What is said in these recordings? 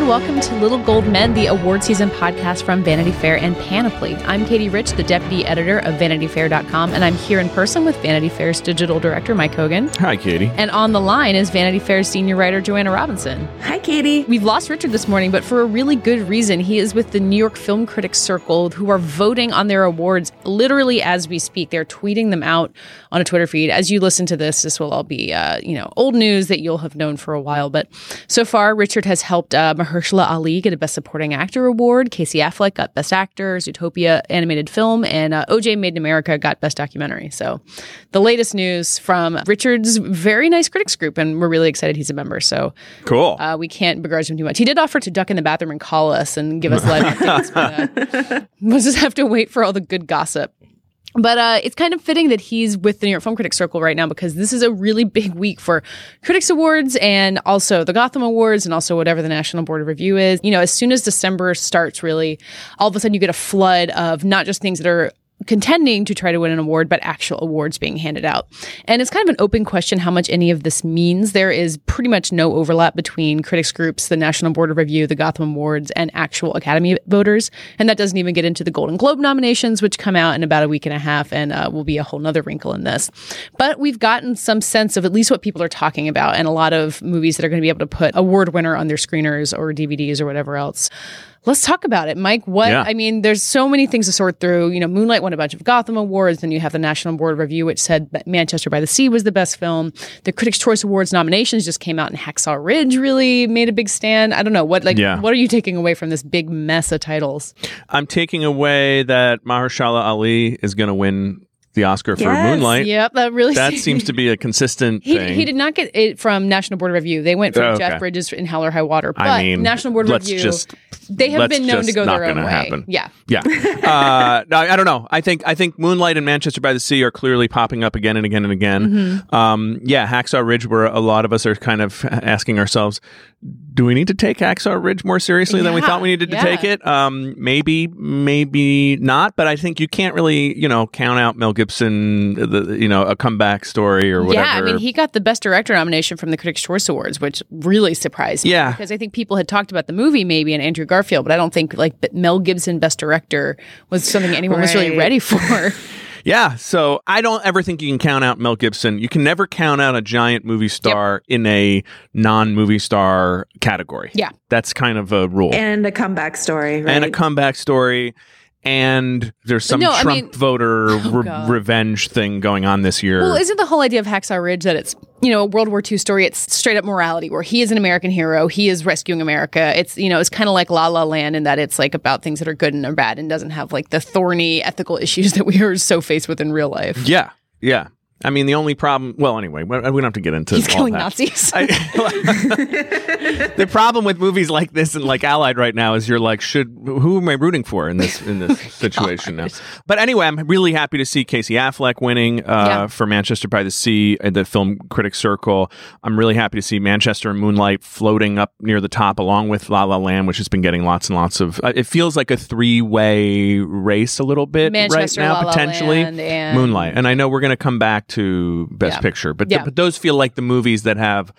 Hello and welcome to Little Gold Men, the award season podcast from Vanity Fair and Panoply. I'm Katie Rich, the deputy editor of VanityFair.com, and I'm here in person with Vanity Fair's digital director, Mike Hogan. Hi, Katie. And on the line is Vanity Fair's senior writer, Joanna Robinson. Hi, Katie. We've lost Richard this morning, but for a really good reason. He is with the New York Film Critics Circle, who are voting on their awards literally as we speak. They're tweeting them out on a Twitter feed. As you listen to this, this will all be, uh, you know, old news that you'll have known for a while. But so far, Richard has helped uh, Mahershala Ali get a Best Supporting Actor award. Casey Affleck got Best Actor. Zootopia animated film, and uh, OJ Made in America got Best Documentary. So, the latest news from Richard's very nice critics group, and we're really excited he's a member. So, Cool. uh, we can't begrudge him too much. He did offer to duck in the bathroom and call us and give us live updates. But, uh, we'll just have to wait for all the good gossip. But uh, it's kind of fitting that he's with the New York Film Critics Circle right now because this is a really big week for Critics Awards and also the Gotham Awards and also whatever the National Board of Review is. You know, as soon as December starts, really, all of a sudden you get a flood of not just things that are contending to try to win an award, but actual awards being handed out. And it's kind of an open question how much any of this means. There is pretty much no overlap between critics groups, the National Board of Review, the Gotham Awards, and actual Academy voters. And that doesn't even get into the Golden Globe nominations, which come out in about a week and a half and uh, will be a whole nother wrinkle in this. But we've gotten some sense of at least what people are talking about and a lot of movies that are going to be able to put award winner on their screeners or DVDs or whatever else. Let's talk about it, Mike. What Yeah. I mean, there's so many things to sort through. You know, Moonlight won a bunch of Gotham awards. Then you have the National Board Review, which said that Manchester by the Sea was the best film. The Critics' Choice Awards nominations just came out, and Hacksaw Ridge really made a big stand. I don't know what like Yeah. what are you taking away from this big mess of titles? I'm taking away that Mahershala Ali is going to win the Oscar for Yes. Moonlight. Yep, that really That seems to be a consistent He, thing. he did not get it from National Board of Review. They went from Oh, okay. Jeff Bridges in Hell or High Water. But I mean, National Board of let's Review, just they have been known to go their own way. happen. Yeah. Yeah. uh, no, I don't know. I think I think Moonlight and Manchester by the Sea are clearly popping up again and again and again. Mm-hmm. Um, yeah, Hacksaw Ridge, where a lot of us are kind of asking ourselves, do we need to take Hacksaw Ridge more seriously than we thought we needed to yeah. take it? Um, maybe, maybe not. But I think you can't really, you know, count out Mel Gibson, the, you know, a comeback story or whatever. Yeah, I mean, he got the Best Director nomination from the Critics' Choice Awards, which really surprised me. Yeah. because I think people had talked about the movie maybe and Andrew Garfield, but I don't think like Mel Gibson Best Director was something anyone was really ready for. Yeah, so I don't ever think you can count out Mel Gibson. You can never count out a giant movie star in a non-movie star category. Yeah. That's kind of a rule. And a comeback story, right? And a comeback story and there's some No, I Trump mean- Oh, voter re- revenge thing going on this year. well, isn't the whole idea of Hacksaw Ridge that it's you know a World War II story? It's straight up morality, where he is an American hero, he is rescuing America. It's you know it's kind of like La La Land in that it's like about things that are good and are bad, and doesn't have like the thorny ethical issues that we are so faced with in real life. yeah. Yeah. I mean, the only problem. Well, anyway, we don't have to get into He's killing that. Nazis. I- the problem with movies like this and like Allied right now is you're like, should who am I rooting for in this in this situation now? But anyway, I'm really happy to see Casey Affleck winning uh, Yeah. for Manchester by the Sea at the Film Critics Circle. I'm really happy to see Manchester and Moonlight floating up near the top along with La La Land, which has been getting lots and lots of. Uh, it feels like a three way race a little bit Manchester, right now La La potentially. Land, and- Moonlight, and I know we're going to come back to Best Yeah. Picture, but Yeah. but those feel like the movies that have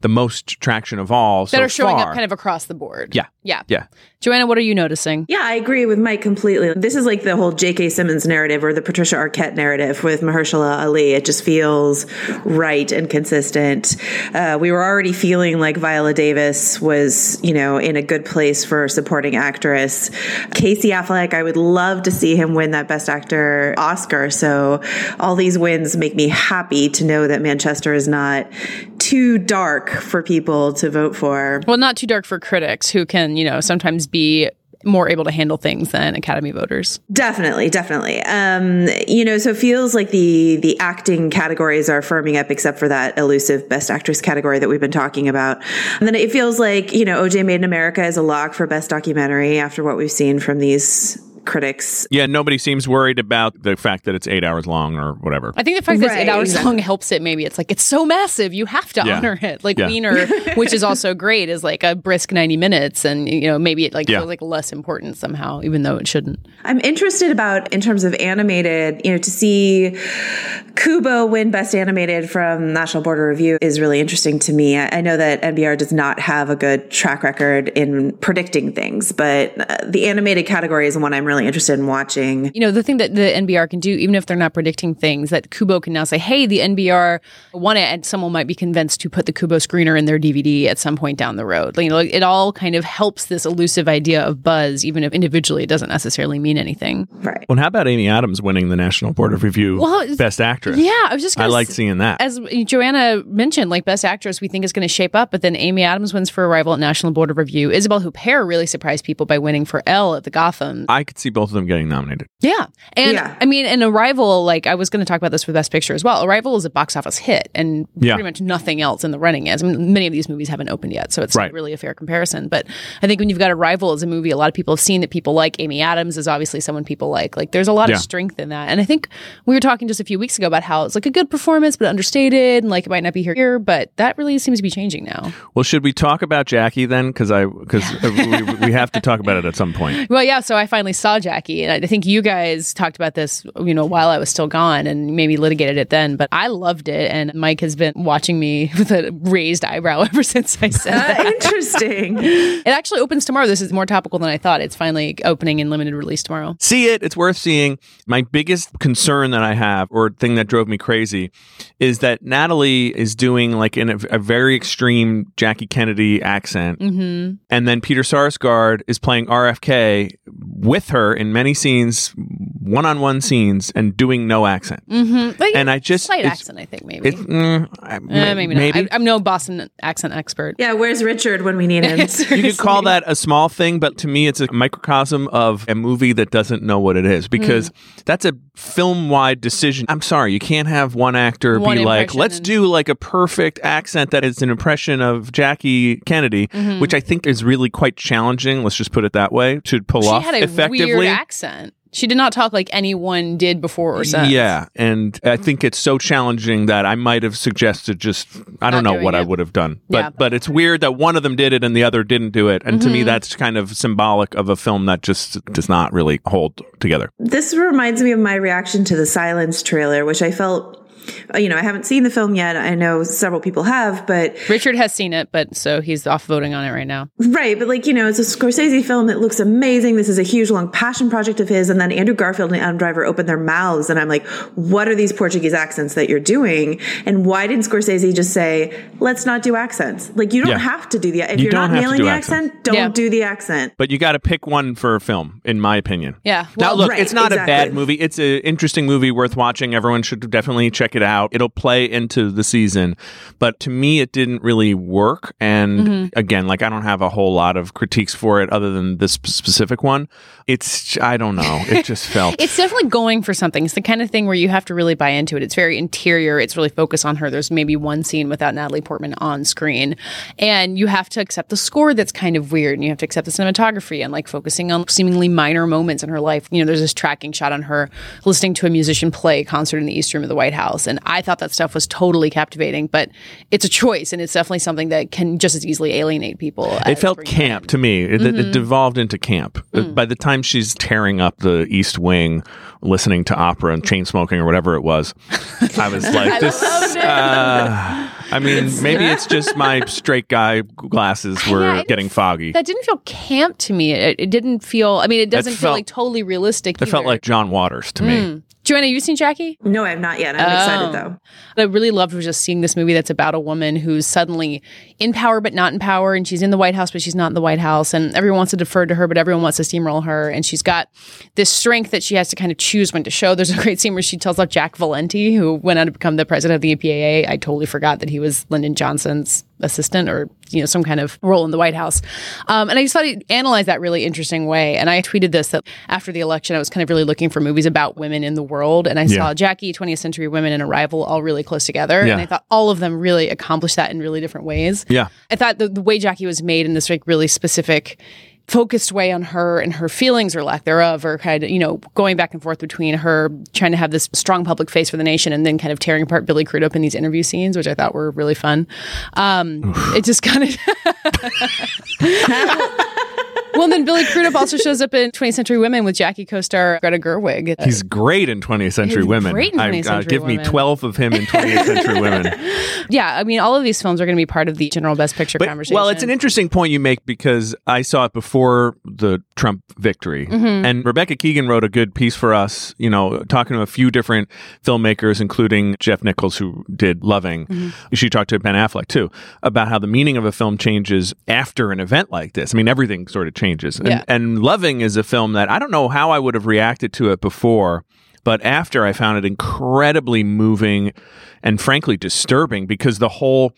the most traction of all that so are showing far. up kind of across the board. Yeah. Yeah. Yeah. Joanna, what are you noticing? Yeah, I agree with Mike completely. This is like the whole J.K. Simmons narrative or the Patricia Arquette narrative with Mahershala Ali. It just feels right and consistent. Uh, we were already feeling like Viola Davis was, you know, in a good place for supporting actress. Casey Affleck, I would love to see him win that Best Actor Oscar. So all these wins make me happy to know that Manchester is not too dark for people to vote for. Well, not too dark for critics who can, you know, sometimes be more able to handle things than Academy voters. Definitely, definitely. Um, you know, so it feels like the the acting categories are firming up, except for that elusive Best Actress category that we've been talking about. And then it feels like you know, OJ Made in America is a lock for Best Documentary after what we've seen from these critics. Yeah, nobody seems worried about the fact that it's eight hours long or whatever. I think the fact that it's eight hours exactly. long helps it. Maybe it's like it's so massive, you have to Yeah. honor it. Like Yeah. Weiner, which is also great, is like a brisk ninety minutes, and you know maybe it like Yeah. feels like less important somehow, even though it shouldn't. I'm interested about in terms of animated, you know, to see Kubo win Best Animated from National Board of Review is really interesting to me. I, I know that NBR does not have a good track record in predicting things, but uh, the animated category is the one I'm really interested in watching. You know, the thing that the NBR can do, even if they're not predicting things, that Kubo can now say, hey, the NBR won it, and someone might be convinced to put the Kubo screener in their DVD at some point down the road. You know, it all kind of helps this elusive idea of buzz, even if individually it doesn't necessarily mean anything. Right. Well, how about Amy Adams winning the National Board of Review Well, Best Actress? Yeah, I was just I gonna liked s- seeing that. As Joanna mentioned, like Best Actress, we think is going to shape up, but then Amy Adams wins for Arrival at National Board of Review. Isabelle Huppert really surprised people by winning for Elle at the Gotham. I could see both of them getting nominated. Yeah. And Yeah. I mean, an Arrival, like I was going to talk about this for Best Picture as well. Arrival is a box office hit and Yeah. pretty much nothing else in the running is. I mean, many of these movies haven't opened yet, so it's Right. not really a fair comparison. But I think when you've got Arrival as a movie, a lot of people have seen that people like Amy Adams is obviously someone people like. Like there's a lot Yeah. of strength in that. And I think we were talking just a few weeks ago about how it's like a good performance, but understated and like it might not be here, but that really seems to be changing now. Well, should we talk about Jackie then? Because I because we, we have to talk about it at some point. Well, yeah. So I finally saw Jackie, and I think you guys talked about this, you know, while I was still gone, and maybe litigated it then. But I loved it, and Mike has been watching me with a raised eyebrow ever since I said that. Uh, interesting. It actually opens tomorrow. This is more topical than I thought. It's finally opening in limited release tomorrow. See it; it's worth seeing. My biggest concern that I have, or thing that drove me crazy, is that Natalie is doing like in a, a very extreme Jackie Kennedy accent, Mm-hmm. and then Peter Sarsgaard is playing RFK with her in many scenes, one-on-one scenes, and doing no accent. Mm-hmm. Like, And I just- slight accent, I think maybe. It's mm, I- Eh, maybe, maybe. not. I, I'm no Boston accent expert. Yeah, where's Richard when we need him? you could call that a small thing, but to me, it's a microcosm of a movie that doesn't know what it is because that's a film wide decision. I'm sorry, you can't have one actor One be like, let's and- do like a perfect accent that is an impression of Jackie Kennedy, which I think is really quite challenging. Let's just put it that way to pull she off had a effectively. Weird accent. She did not talk like anyone did before or since. Yeah, and I think it's so challenging that I might have suggested just I don't Not know doing what I would have done. But Yeah. but it's weird that one of them did it and the other didn't do it. And to me mm-hmm. that's kind of symbolic of a film that just does not really hold together. This reminds me of my reaction to the Silence trailer, which I felt, Uh, you know, I haven't seen the film yet. I know several people have, but Richard has seen it, but so he's off voting on it right now. right. But like, you know, it's a Scorsese film that looks amazing. This is a huge, long passion project of his. And then Andrew Garfield and Adam Driver open their mouths. And I'm like, what are these Portuguese accents that you're doing? And why didn't Scorsese just say, let's not do accents? Like, you don't Yeah. have to do the, if You you are don't not have to nailing do the accents. accent, don't Yeah. do the accent. But you got to pick one for a film, in my opinion. Yeah. now, Well, look, right, it's not a bad movie. It's an interesting movie worth watching. Everyone should definitely check it out. It'll play into the season. But to me, it didn't really work. And Mm-hmm. again, like I don't have a whole lot of critiques for it other than this specific one. It's, I don't know. It just felt. It's definitely going for something. It's the kind of thing where you have to really buy into it. It's very interior. It's really focused on her. There's maybe one scene without Natalie Portman on screen. And you have to accept the score that's kind of weird. And you have to accept the cinematography and like focusing on seemingly minor moments in her life. You know, there's this tracking shot on her listening to a musician play a concert in the East Room of the White House. And I thought that stuff was totally captivating, but it's a choice. And it's definitely something that can just as easily alienate people. It felt camp to me. It, Mm-hmm. it devolved into camp. Mm. By the time she's tearing up the East Wing listening to opera and chain smoking or whatever it was. I was like, this. Uh, I mean, maybe it's just my straight guy glasses were Yeah, getting foggy. That didn't feel camp to me. It, it didn't feel. I mean, it doesn't feel felt- like totally realistic. It felt like John Waters to me. Joanna, you seen Jackie? No, I have not yet. I'm Oh. excited though. What I really loved was just seeing this movie that's about a woman who's suddenly in power but not in power, and she's in the White House but she's not in the White House, and everyone wants to defer to her, but everyone wants to steamroll her, and she's got this strength that she has to kind of choose when to show. There's a great scene where she tells off Jack Valenti, who went on to become the president of the EPA. I totally forgot that he was Lyndon Johnson's assistant or you know some kind of role in the White House. Um, and I just thought he analyzed that really interesting way. And I tweeted this that after the election, I was kind of really looking for movies about women in the world, and I Yeah. saw Jackie, 20th Century Women, and Arrival all really close together. Yeah. And I thought all of them really accomplished that in really different ways. Yeah. I thought the, the way Jackie was made in this like really specific focused way on her and her feelings or lack thereof or kind of you know going back and forth between her trying to have this strong public face for the nation and then kind of tearing apart billy crudup in these interview scenes which i thought were really fun. Um it just kind of well then billy crudup also shows up in 20th century women with jackie co-star greta gerwig He's great in 20th Century He's Women. great in I- 20th uh, Century give me 12 of him in 20th Century Women. yeah i mean all of these films are going to be part of the general best picture But, conversation well, it's an interesting point you make because I saw it before the Trump victory. Mm-hmm. And Rebecca Keegan wrote a good piece for us, you know, talking to a few different filmmakers, including Jeff Nichols, who did Loving. Mm-hmm. She talked to Ben Affleck, too, about how the meaning of a film changes after an event like this. I mean, everything sort of changes. And, Yeah. and Loving is a film that I don't know how I would have reacted to it before. But after I found it incredibly moving and frankly disturbing because the whole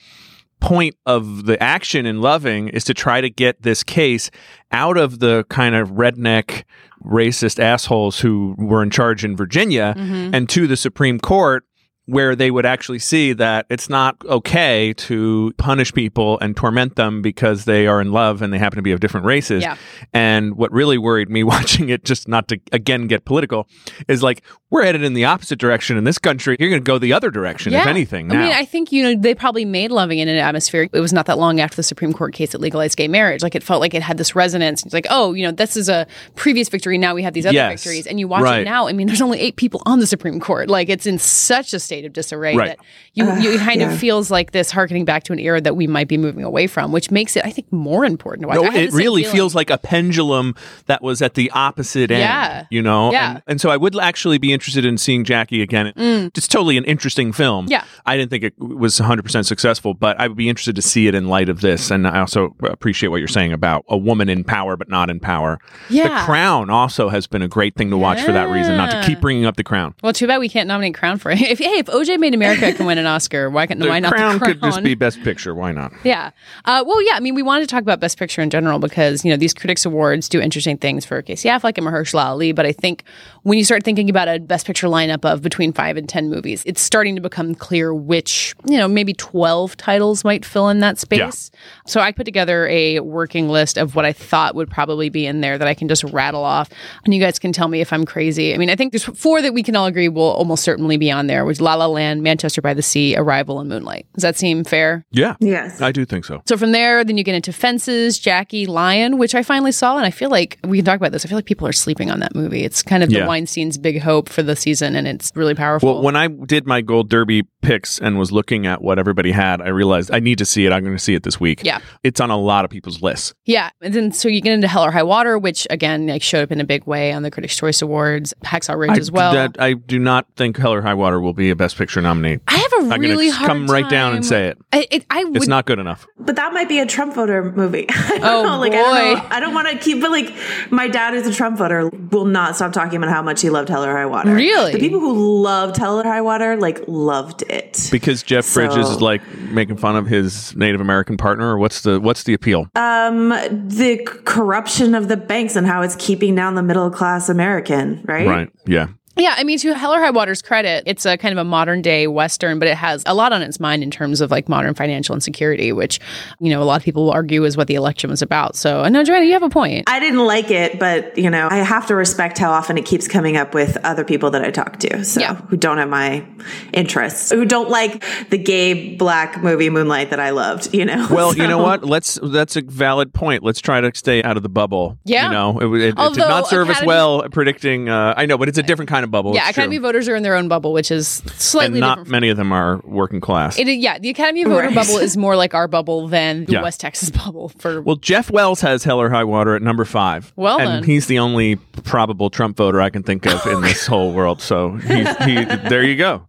point of the action in Loving is to try to get this case out of the kind of redneck racist assholes who were in charge in Virginia mm-hmm. and to the Supreme Court where they would actually see that it's not okay to punish people and torment them because they are in love and they happen to be of different races. Yeah. And what really worried me watching it, just not to again get political, is like we're headed in the opposite direction in this country. You're going to go the other direction, if anything. Now. I mean, I think, you know, they probably made Loving in an atmosphere. It was not that long after the Supreme Court case that legalized gay marriage. Like, it felt like it had this resonance. It's like, oh, you know, this is a previous victory. Now we have these other Yes. victories. And you watch Right. it now. I mean, there's only eight people on the Supreme Court. Like, it's in such a state of disarray Right. that you, you kind yeah. of feels like this harkening back to an era that we might be moving away from, which makes it, I think, more important to watch. No, it really feeling. feels like a pendulum that was at the opposite end. Yeah. You know? Yeah. And, and so I would actually be interested in seeing Jackie again. It's totally an interesting film. Mm. Yeah. I didn't think it was 100% successful, but I would be interested to see it in light of this. And I also appreciate what you're saying about a woman in power, but not in power. Yeah. The Crown also has been a great thing to watch for that reason, not to keep bringing up The Crown. Well, too bad we can't nominate Crown for it. If, hey, if OJ Made America can win an Oscar, why, can, The why not Crown the Crown? could just be Best Picture. Why not? Yeah. Uh, well, yeah. I mean, we wanted to talk about Best Picture in general because you know these Critics Awards do interesting things for Casey Affleck and Mahershala Ali. But I think when you start thinking about a Best Picture lineup of between five and ten movies, it's starting to become clear which you know maybe twelve titles might fill in that space. So I put together a working list of what I thought would probably be in there that I can just rattle off, and you guys can tell me if I'm crazy. I mean, I think there's four that we can all agree will almost certainly be on there, which La La Land, Manchester by the Sea, Arrival, and Moonlight. Does that seem fair? Yeah. Yes. I do think so. So from there, then you get into Fences, Jackie, Lion, which I finally saw, and I feel like we can talk about this. I feel like people are sleeping on that movie. It's kind of Yeah. the Weinstein's big hope for the season, and it's really powerful. Well, when I did my Gold Derby picks and was looking at what everybody had, I realized I need to see it. I'm going to see it this week. Yeah. It's on a lot of people's lists. yeah, and then so you get into Hell or High Water, which again like showed up in a big way on the Critics' Choice Awards, Hacksaw Ridge I, as well. that- I do not think Hell or High Water will be a Best Picture nominee. I have a I'm really going to hard come right down and say it. I, it, I would It's not good enough. But that might be a Trump voter movie. I don't Oh, know. Like I don't boy. I don't want to keep. But like my dad is a Trump voter. Will not stop talking about how much he loved Hell or High Water. Really? the people who loved Hell or High Water like loved it. Because Jeff So- Bridges is like making fun of his Native American partner, what's the what's the appeal? Um, the corruption of the banks and how it's keeping down the middle class American. Right. right. Yeah. Yeah, I mean, to Hell or High Water's credit, it's a kind of a modern day Western, but it has a lot on its mind in terms of like modern financial insecurity, which, you know, a lot of people will argue is what the election was about. So, I know, Joanna, you have a point. I didn't like it, but you know, I have to respect how often it keeps coming up with other people that I talk to, so Yeah. who don't have my interests, who don't like the gay black movie Moonlight that I loved. You know. Well, you know what? Let's. That's a valid point. Let's try to stay out of the bubble. Yeah. You know, it, it, it did not serve us Academy- well predicting. Uh, I know, but it's a different kind of of bubble. yeah, it's Academy true. voters are in their own bubble, which is slightly and not different. many of them are working class. It, yeah, the Academy voter Right. bubble is more like our bubble than the Yeah. West Texas bubble for well, Jeff Wells has Hell or High Water at number five. Well and then. he's the only probable Trump voter I can think of in this whole world. So he, he, there you go.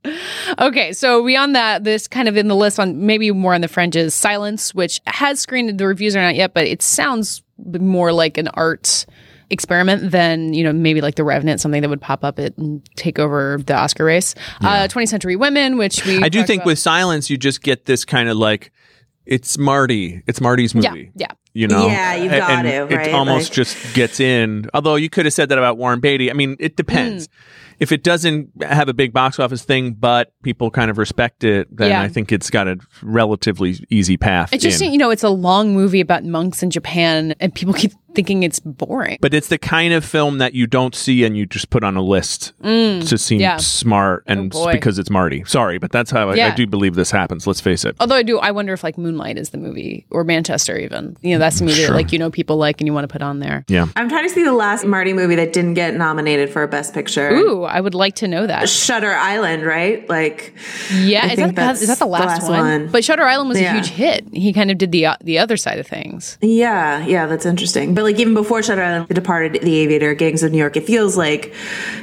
Okay, so beyond that, this kind of in the list on maybe more on the fringes, Silence, which has screened, the reviews are not yet, but it sounds more like an art experiment than, you know, maybe like The Revenant, something that would pop up it and take over the Oscar race. Uh, 20th Century Women, which we I do think about. with Silence, you just get this kind of like, it's Marty. It's Marty's movie. Yeah, movie. yeah. You know? Yeah, you got and it, right? It almost Like- just gets in. Although you could have said that about Warren Beatty. I mean, it depends. Hmm. If it doesn't have a big box office thing, but people kind of respect it, then Yeah. I think it's got a relatively easy path. It's just, in. you know, it's a long movie about monks in Japan, and people keep thinking it's boring. But it's the kind of film that you don't see and you just put on a list to seem Mm. yeah. smart and Oh, because it's Marty. Sorry, but that's how I, I do believe this happens. Let's face it. Although I do, I wonder if like Moonlight is the movie or Manchester even. You know, that's the movie Sure. that like you know people like and you want to put on there. Yeah. I'm trying to see the last Marty movie that didn't get nominated for a Best Picture. Ooh, I would like to know that. Shutter Island, right? Like, Yeah, I is think that, that's is that the the last, last one? one. But Shutter Island was Yeah. a huge hit. He kind of did the uh, the other side of things. yeah, yeah, that's interesting. But like even before Shutter Island, The Departed, The Aviator, Gangs of New York, it feels like,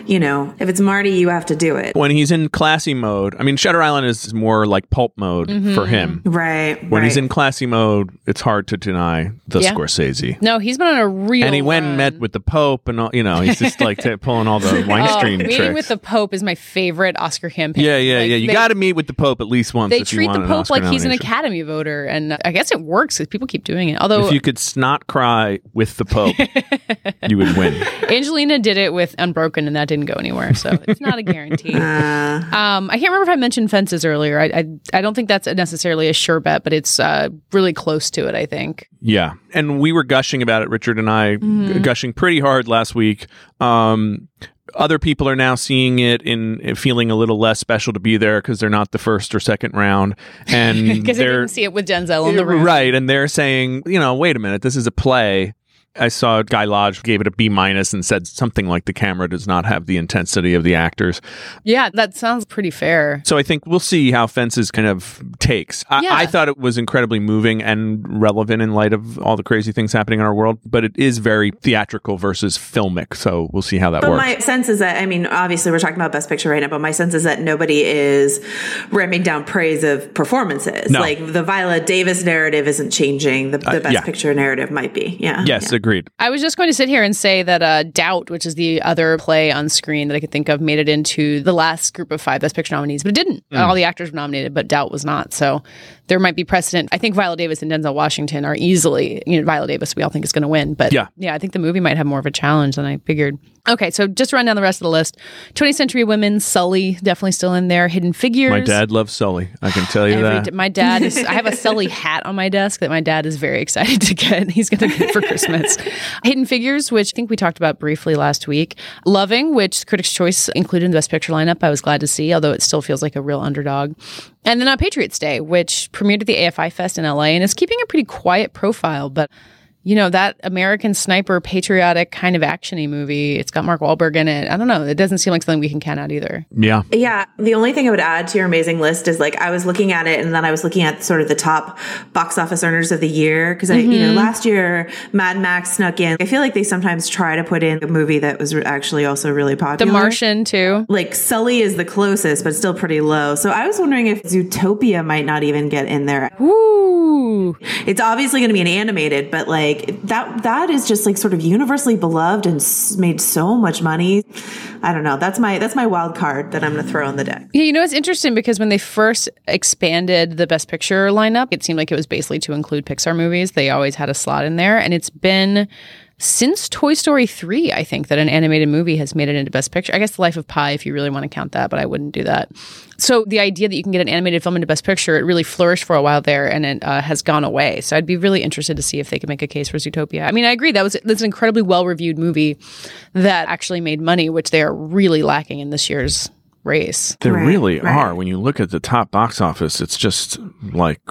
you know, if it's Marty, you have to do it. When he's in classy mode, I mean, Shutter Island is more like pulp mode Mm-hmm. for him. Right. When he's in classy mode, it's hard to deny the Yeah. Scorsese. No, he's been on a real. And he went and run. met with the Pope, and all, you know, he's just like t- pulling all the Oh, Weinstein meeting tricks. with the Pope is my favorite Oscar campaign. yeah, yeah, Like, yeah. You they- got to meet with the Pope at least once. They if you treat want the an Pope Oscar like he's an nomination. Academy voter, and I guess it works because people keep doing it. Although If you could snot cry with the Pope, you would win. Angelina did it with Unbroken, and that didn't go anywhere, so it's not a guarantee. um, I can't remember if I mentioned Fences earlier. I, I I don't think that's necessarily a sure bet, but it's uh, really close to it. I think. Yeah. And we were gushing about it, Richard and I, Mm-hmm. g- gushing pretty hard last week. Um, other people are now seeing it in in feeling a little less special to be there because they're not the first or second round, and Because they're didn't see it with Denzel in the room. right, and they're saying, you know, wait a minute, this is a play. I saw Guy Lodge gave it a B minus and said something like the camera does not have the intensity of the actors. Yeah, that sounds pretty fair. So I think we'll see how Fences kind of takes. I, Yeah. I thought it was incredibly moving and relevant in light of all the crazy things happening in our world, but it is very theatrical versus filmic. So we'll see how that But works. my sense is that I mean, obviously we're talking about Best Picture right now, but my sense is that nobody is ramming down praise of performances. No. Like the Viola Davis narrative isn't changing. The, the uh, Best yeah. Picture narrative might be. Yeah. yes, Yeah. Agreed. I was just going to sit here and say that uh, Doubt, which is the other play on screen that I could think of, made it into the last group of five Best Picture nominees, but it didn't. Hmm. All the actors were nominated, but Doubt was not. So there might be precedent. I think Viola Davis and Denzel Washington are easily, you know, Viola Davis, we all think is going to win. But Yeah. yeah, I think the movie might have more of a challenge than I figured. Okay, so just run down the rest of the list 20th Century Women, Sully, definitely still in there. Hidden Figures. My dad loves Sully. I can tell you Every that. d- my dad is. I have a Sully hat on my desk that my dad is very excited to get. He's going to get for Christmas. Hidden Figures, which I think we talked about briefly last week. Loving, which Critics' Choice included in the Best Picture lineup. I was glad to see, although it still feels like a real underdog. And then uh, Patriots Day, which premiered at the AFI Fest in LA and is keeping a pretty quiet profile, but. You know, that American sniper patriotic kind of actiony movie, it's got Mark Wahlberg in it. I don't know. It doesn't seem like something we can count out either. yeah. Yeah. The only thing I would add to your amazing list is like I was looking at it and then I was looking at sort of the top box office earners of the year because I, you know, mm-hmm. last year Mad Max snuck in. I feel like they sometimes try to put in a movie that was actually also really popular. The. Martian, too. Like Sully is the closest, but still pretty low. So I was wondering if Zootopia might not even get in there. Ooh. It's obviously going to be an animated, but like that that is just like sort of universally beloved and made so much money. I don't know. That's my that's my wild card that I'm going to throw on the deck. Yeah, you know, it's interesting because when they first expanded the Best Picture lineup, it seemed like it was basically to include Pixar movies. They always had a slot in there. And it's been since Toy Story 3, I think, that an animated movie has made it into Best Picture. I guess The Life of Pi, if you really want to count that, but I wouldn't do that. So the idea that you can get an animated film into Best Picture, it really flourished for a while there and it uh, has gone away. So I'd be really interested to see if they could make a case for Zootopia. I mean, I agree. That was that's an incredibly well reviewed movie that actually made money, which they are really lacking in this year's race. They Right, really right. are. When you look at the top box office, it's just like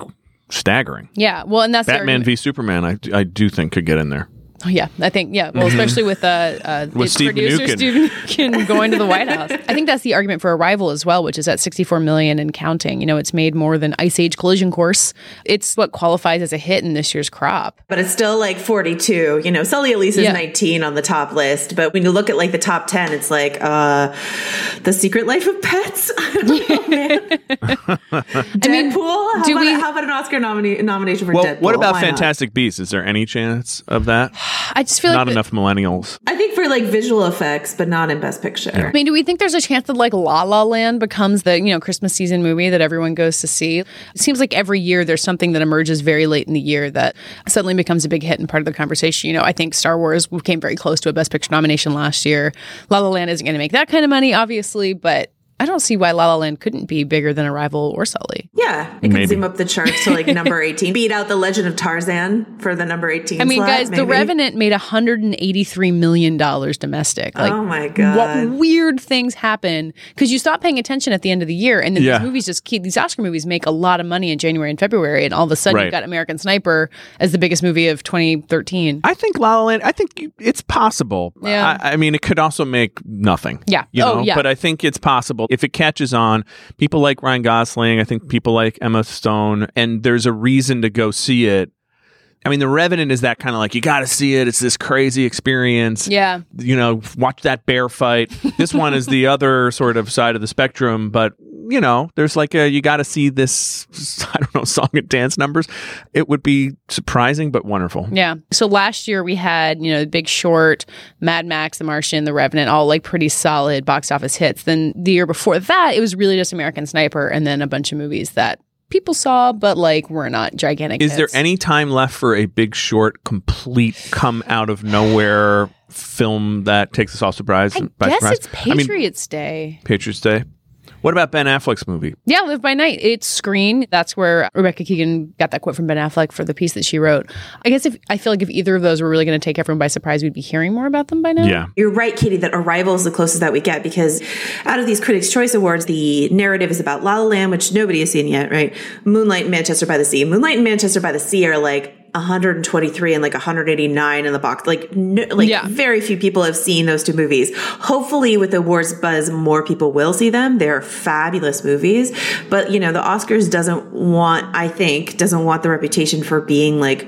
staggering. Yeah, well, and that's the Batman argument- v Superman, I, I do think could get in there. Oh, yeah, I think yeah. Well, especially with uh, uh With Steve producer Mnuchin. Steve Mnuchin going to the White House. I think that's the argument for Arrival as well, which is at 64 million and counting. You know, it's made more than Ice Age Collision Course. It's what qualifies as a hit in this year's crop. But it's still like 42. You know, Sully Elise is Yeah. 19 on the top list. But when you look at like the top 10, it's like, uh, The Secret Life of Pets. I don't know, man. Deadpool. how, do about, we- how about an Oscar nomina- nomination for Well, Deadpool? what about Why not? Fantastic Beasts? Is there any chance of that? I just feel Not like the- enough millennials. I think for like visual effects, but not in Best Picture. I mean, do we think there's a chance that like La La Land becomes the you know Christmas season movie that everyone goes to see? It seems like every year there's something that emerges very late in the year that suddenly becomes a big hit and part of the conversation. You know, I think Star Wars came very close to a Best Picture nomination last year. La La Land isn't going to make that kind of money, obviously, but I don't see why La La Land couldn't be bigger than Arrival or Sully. Yeah, it can Maybe. zoom up the charts to like number 18. Beat out The Legend of Tarzan for the number 18 I mean, slot, guys, The. Revenant made 183 million dollars domestic. Like, Oh my God. What weird things happen because you stop paying attention at the end of the year, and then Yeah. these movies just keep these Oscar movies make a lot of money in January and February, and all of a sudden Right. you've got American Sniper as the biggest movie of 2013. I think La La Land. I think it's possible. Yeah. I, I mean, it could also make nothing. Yeah. You Oh, yeah. But I think it's possible if it catches on. People like Ryan Gosling. I think people like Emma Stone, and there's a reason to go see it. I mean, The Revenant is that kind of like you got to see it. It's this crazy experience. Yeah. You know, watch that bear fight. This one is the other sort of side of the spectrum, but you know, there's like a you got to see this. I don't know, song and dance numbers. It would be surprising but wonderful. Yeah. So last year we had, you know, The Big Short, Mad Max, The Martian, The Revenant, all like pretty solid box office hits. Then the year before that, it was really just American Sniper and then a bunch of movies that people saw, but like we're not gigantic. Is there any time left for a big short, complete, come out of nowhere film that takes us all surprise? I by guess surprise? it's I mean, Patriots Day. Patriots Day. What about Ben Affleck's movie? Yeah, Live by Night. It's Screen. That's where Rebecca Keegan got that quote from Ben Affleck for the piece that she wrote. I guess if I feel like if either of those were really going to take everyone by surprise, we'd be hearing more about them by now. Yeah. You're right, Katie, that Arrival is the closest that we get because out of these Critics' Choice Awards, the narrative is about La La Land, which nobody has seen yet, right? Moonlight and Manchester by the Sea. Moonlight and Manchester by the Sea are like 123 and like 189 in the box. Like, no, like Yeah. very few people have seen those two movies. Hopefully, with the awards buzz, more people will see them. They're fabulous movies, but you know, the Oscars doesn't want, I think, doesn't want the reputation for being like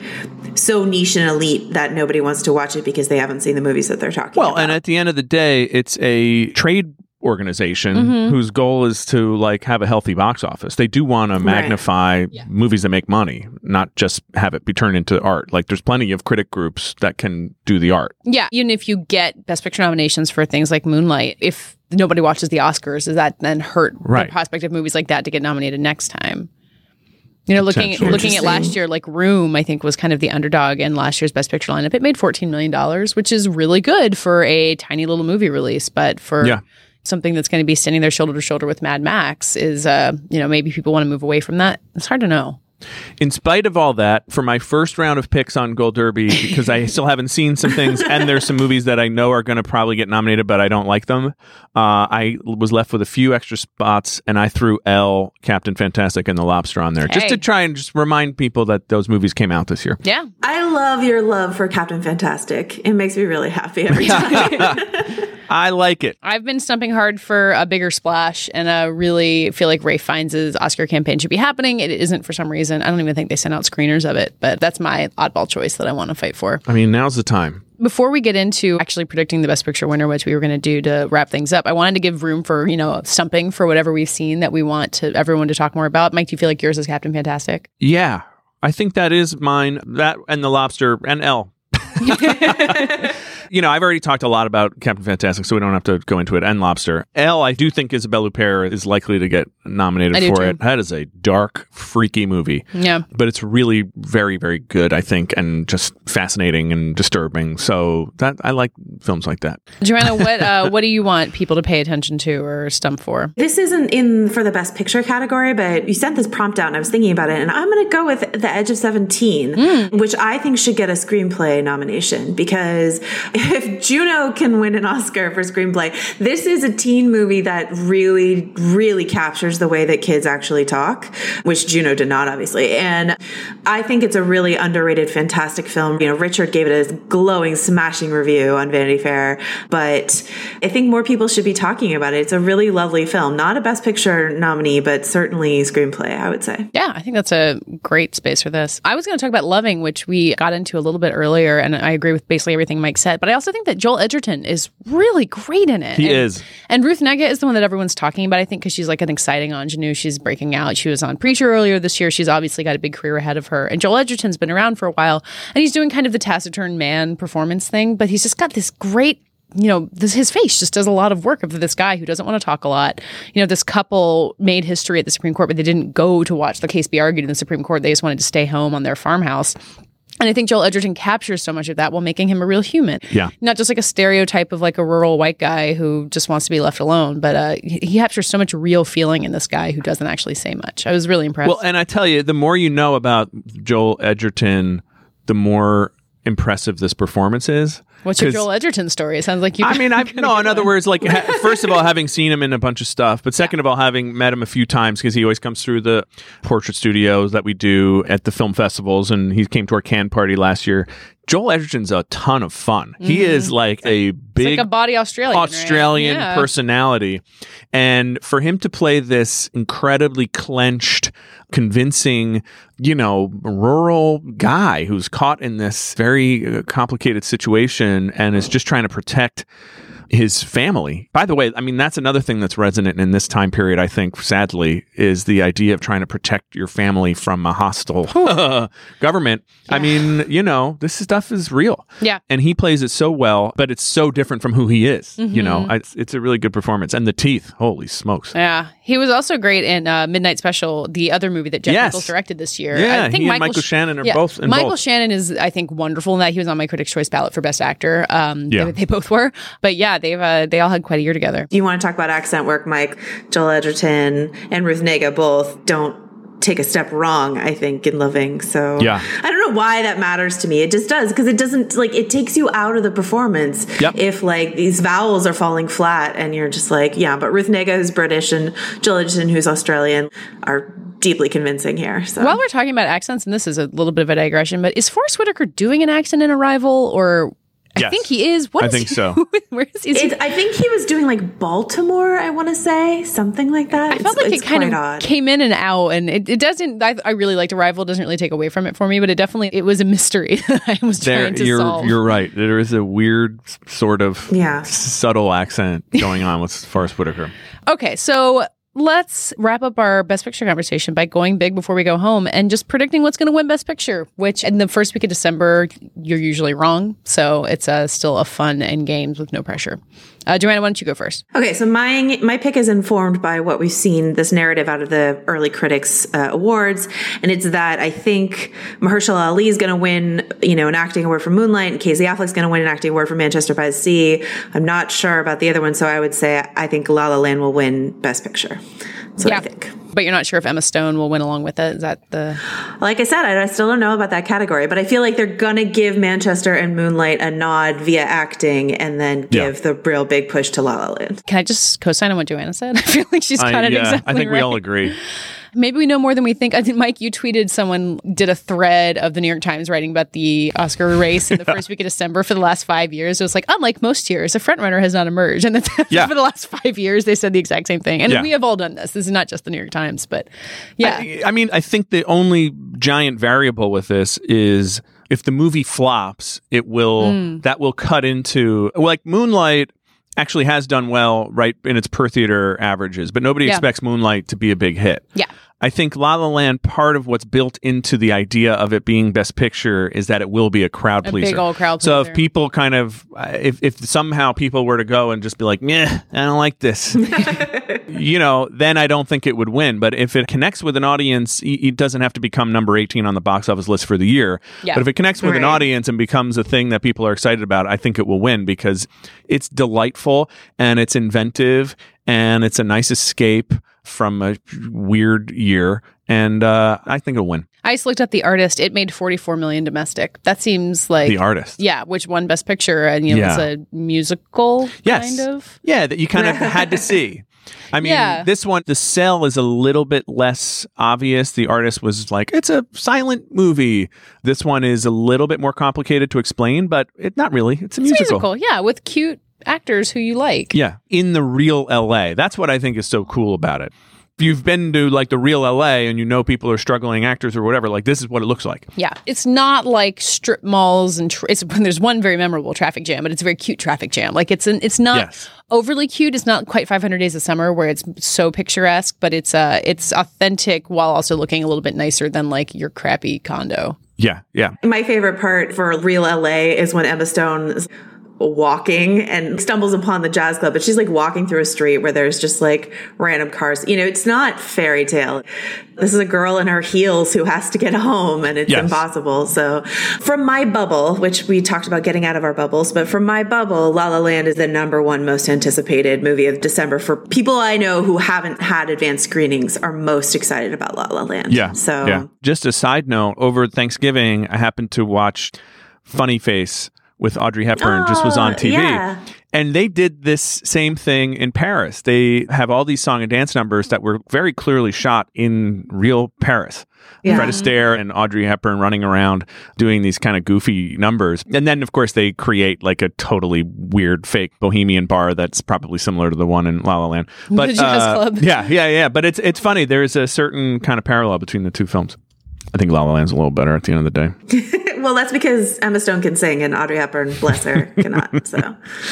so niche and elite that nobody wants to watch it because they haven't seen the movies that they're talking Well, about. and at the end of the day, it's a trade organization Mm-hmm. whose goal is to like have a healthy box office. They do want to magnify movies that make money, not just have it be turned into art. Like there's plenty of critic groups that can do the art. Yeah, even if you get Best Picture nominations for things like Moonlight, if nobody watches the Oscars, does that then hurt Right. the prospect of movies like that to get nominated next time? You know, looking Potentially. looking at last year, like Room, I think was kind of the underdog in last year's Best Picture lineup. It made fourteen million dollars, which is really good for a tiny little movie release, but for Yeah. Something that's going to be standing there shoulder to shoulder with Mad Max is, uh, you know, maybe people want to move away from that. It's hard to know. In spite of all that, for my first round of picks on Gold Derby, because I still haven't seen some things, and there's some movies that I know are going to probably get nominated, but I don't like them. Uh, I was left with a few extra spots, and I threw Elle, Captain Fantastic, and The Lobster on there, just Hey. to try and just remind people that those movies came out this year. Yeah, I love your love for Captain Fantastic. It makes me really happy every time. I like it. I've been stumping hard for a bigger splash, and I really feel like Ralph Fiennes' Oscar campaign should be happening. It isn't for some reason. I don't even think they sent out screeners of it, but that's my oddball choice that I want to fight for. I mean, now's the time. Before we get into actually predicting the best picture winner, which we were going to do to wrap things up, I wanted to give room for you know stumping for whatever we've seen that we want to everyone to talk more about. Mike, do you feel like yours is Captain Fantastic? Yeah, I think that is mine. That and the lobster and Elle. you know, I've already talked a lot about Captain Fantastic, so we don't have to go into it. And Lobster. Elle, I do think Isabelle Huppert is likely to get nominated I for too. it. That is a dark, freaky movie. Yeah. But it's really very, very good, I think, and just fascinating and disturbing. So that I like films like that. Joanna, what uh, what do you want people to pay attention to or stump for? this isn't in for the best picture category, but you sent this prompt out and I was thinking about it, and I'm going to go with The Edge of 17, which I think should get a screenplay nomination. Nomination because if Juno can win an Oscar for screenplay, this is a teen movie that really, really captures the way that kids actually talk, which Juno did not, obviously. And I think it's a really underrated, fantastic film. You know, Richard gave it a glowing, smashing review on Vanity Fair, but I think more people should be talking about it. It's a really lovely film. Not a Best Picture nominee, but certainly screenplay, I would say. Yeah, I think that's a great space for this. I was going to talk about Loving, which we got into a little bit earlier, and I agree with basically everything Mike said. But I also think that Joel Edgerton is really great in it. He and, is. And Ruth Negga is the one that everyone's talking about, I think, because she's like an exciting ingenue. She's breaking out. She was on Preacher earlier this year. She's obviously got a big career ahead of her. And Joel Edgerton's been around for a while, and he's doing kind of the taciturn man performance thing, but he's just got this great you know, this, his face just does a lot of work of this guy who doesn't want to talk a lot. You know, this couple made history at the Supreme Court, but they didn't go to watch the case be argued in the Supreme Court. They just wanted to stay home on their farmhouse. And I think Joel Edgerton captures so much of that while making him a real human. Yeah. Not just like a stereotype of like a rural white guy who just wants to be left alone, but uh, he he captures so much real feeling in this guy who doesn't actually say much. I was really impressed. Well, and I tell you, the more you know about Joel Edgerton, the more impressive this performance is. What's your Joel Edgerton story? It sounds like you. I mean, I've no. In other words, like ha- first of all, having seen him in a bunch of stuff, but second of all, having met him a few times because he always comes through the portrait studios that we do at the film festivals, and he came to our can party last year. Joel Edgerton's a ton of fun. He is like a Mm-hmm. Big like a body Australian. right? Australian Yeah. personality. And for him to play this incredibly clenched, convincing, you know, rural guy who's caught in this very uh, complicated situation and is just trying to protect his family. By the way, I mean that's another thing that's resonant in this time period I think sadly is the idea of trying to protect your family from a hostile government. I mean, you know, this stuff is real Yeah. and he plays it so well, but it's so different from who he is. You know, Mm-hmm. I, it's, it's a really good performance, and the teeth, holy smokes! Yeah, he was also great in uh, Midnight Special, the other movie that Jeff Yes. Nichols directed this year. Yeah, I think Michael, Michael Sh- Shannon are yeah, both in Michael both. Shannon is, I think, wonderful in that he was on my Critics' Choice ballot for Best Actor. Um, Yeah. they, they both were, but yeah, they've uh, they all had quite a year together. You want to talk about accent work, Mike? Joel Edgerton and Ruth Negga both don't take a step wrong, I think, in Loving. So Yeah. I don't know why that matters to me. It just does because it doesn't like it takes you out of the performance Yep. if like these vowels are falling flat and you're just like, yeah, but Ruth Negga who's British and Joel Edgerton who's Australian are deeply convincing here. So While we're talking about accents, and this is a little bit of a digression, but is Forest Whitaker doing an accent in Arrival, or I think he is? What I is think he- so. Where is he? Is he- I think he was doing like Baltimore, I want to say, something like that. I felt like it kind of odd. came in and out, and it, it doesn't. I, I really liked Arrival. Doesn't really take away from it for me, but it definitely it was a mystery that I was There, trying to you're solve. you're right. There is a weird sort of Yeah. subtle accent going on with Forest Whitaker. Okay, so let's wrap up our Best Picture conversation by going big before we go home and just predicting what's going to win Best Picture. Which in the first week of December, you're usually wrong, so it's uh, still a fun and games with no pressure. Uh, Joanna, why don't you go first? Okay, so my my pick is informed by what we've seen this narrative out of the early critics uh, awards, and it's that I think Mahershala Ali is going to win, you know, an acting award for Moonlight, and Casey Affleck's going to win an acting award for Manchester by the Sea. I'm not sure about the other one, so I would say I think La La Land will win Best Picture. That's what I think. But you're not sure if Emma Stone will win along with it. Is that the Like I said, I, I still don't know about that category, but I feel like they're gonna give Manchester and Moonlight a nod via acting, and then give Yeah. the real big push to La La Land. Can I just co-sign on what Joanna said? I feel like she's got I, it yeah, exactly I think we all agree. Maybe we know more than we think. I think Mike, you tweeted someone did a thread of the New York Times writing about the Oscar race in the first week of December for the last five years. It was like, unlike most years, a frontrunner has not emerged, and then Yeah. for the last five years, they said the exact same thing. And Yeah. we have all done this. This is not just the New York Times, but yeah, I, I mean, I think the only giant variable with this is if the movie flops, it will Hmm. that will cut into like Moonlight actually has done well right in its per theater averages, but nobody Yeah. expects Moonlight to be a big hit. yeah. I think La La Land, part of what's built into the idea of it being Best Picture is that it will be a crowd A pleaser. big old crowd So pleaser. if people kind of, uh, if, if somehow people were to go and just be like, yeah, I don't like this, you know, then I don't think it would win. But if it connects with an audience, it it doesn't have to become number 18 on the box office list for the year. Yeah. But if it connects with an audience and becomes a thing that people are excited about, I think it will win because it's delightful and it's inventive and it's a nice escape from a weird year, and uh, I think it'll win. I just looked up the artist. It made 44 million domestic. That seems like The artist. Yeah, which won Best Picture, and you know, Yeah. it's a musical Yes. kind of. Yeah, that you kind of had to see. I mean, Yeah. this one, the sell is a little bit less obvious. The artist was like, it's a silent movie. This one is a little bit more complicated to explain, but it not really. It's a It's musical. musical, yeah, with cute actors who you like. Yeah, in the real LA. That's what I think is so cool about it. If you've been to like the real LA and you know people are struggling actors or whatever, like this is what it looks like. Yeah, it's not like strip malls and tra- it's there's one very memorable traffic jam, but it's a very cute traffic jam. Like it's an it's not Yes. overly cute. It's not quite 500 Days of Summer where it's so picturesque, but it's uh it's authentic while also looking a little bit nicer than like your crappy condo. Yeah, yeah. My favorite part for real LA is when Emma Stone is walking and stumbles upon the jazz club, but she's like walking through a street where there's just like random cars. You know, it's not fairy tale. This is a girl in her heels who has to get home and it's Yes. impossible. So from my bubble, which we talked about getting out of our bubbles, but from my bubble, La La Land is the number one most anticipated movie of December for people I know who haven't had advanced screenings are most excited about La La Land. Yeah. So yeah. Just a side note, over Thanksgiving, I happened to watch Funny Face with Audrey Hepburn. just was on Oh, TV. yeah. And they did this same thing in Paris. They have all these song and dance numbers that were very clearly shot in real Paris. Yeah. Fred Astaire and Audrey Hepburn running around doing these kind of goofy numbers. And then, of course, they create like a totally weird fake bohemian bar that's probably similar to the one in La La Land. But The Jazz uh, Club. yeah, yeah, yeah. But it's it's funny. There's a certain kind of parallel between the two films. I think La La Land's a little better at the end of the day. well, that's because Emma Stone can sing and Audrey Hepburn, bless her, cannot. So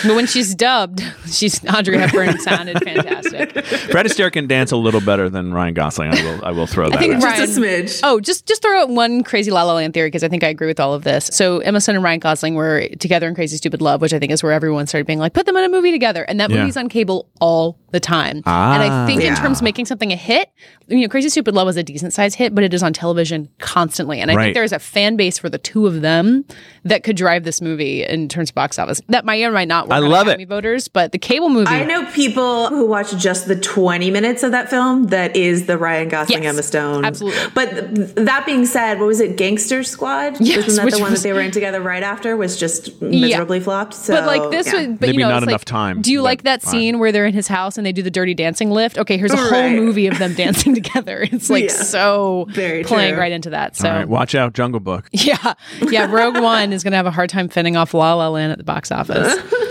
But when she's dubbed, she's Audrey Hepburn sounded fantastic. Fred Astaire can dance a little better than Ryan Gosling. I will I will throw that. think out. Ryan- just a smidge. Oh, just just throw out one crazy La La Land theory because I think I agree with all of this. So Emma Stone and Ryan Gosling were together in Crazy Stupid Love, which I think is where everyone started being like, put them in a movie together, and that Yeah. movie's on cable all the time. Ah. and I think in terms of making something a hit, you know, Crazy Stupid Love was a decent sized hit, but it is on television constantly, and I Right. think there's a fan base for the two of them that could drive this movie in terms of box office. That might or might not. Work I on love it. Voters, but the cable movie. I know people who watch just the 20 minutes of that film that is the Ryan Gosling Yes, Emma Stone. absolutely. But th- that being said, what was it? Gangster Squad? Yes, Wasn't that which the one was- that they were in together right after was just miserably flopped? So, but like this yeah. was, but Maybe you know, not enough like, time, Do you like that fine. scene where they're in his house and they do the dirty dancing lift? Okay, here's a whole movie of them dancing together. It's like Yeah. so Very playing true. right into that. So All right, watch out, Jungle Book. yeah, yeah, Rogue One is gonna have a hard time fending off La La Land at the box office.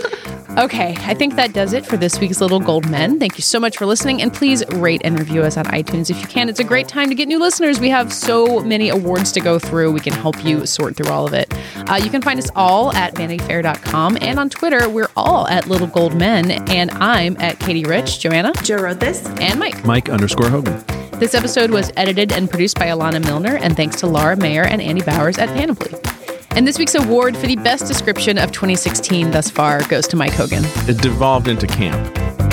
Okay, I think that does it for this week's Little Gold Men. Thank you so much for listening, and please rate and review us on iTunes if you can. It's a great time to get new listeners. We have so many awards to go through. We can help you sort through all of it. Uh, you can find us all at vanityfair.com, and on Twitter, we're all at Little Gold Men, and I'm at Katey Rich, Joanna, Joe wrote this. and Mike. Mike underscore Hogan. This episode was edited and produced by Alana Milner, and thanks to Laura Mayer and Andy Bowers at Panoply. And this week's award for the best description of 2016 thus far goes to Mike Hogan. It devolved into camp.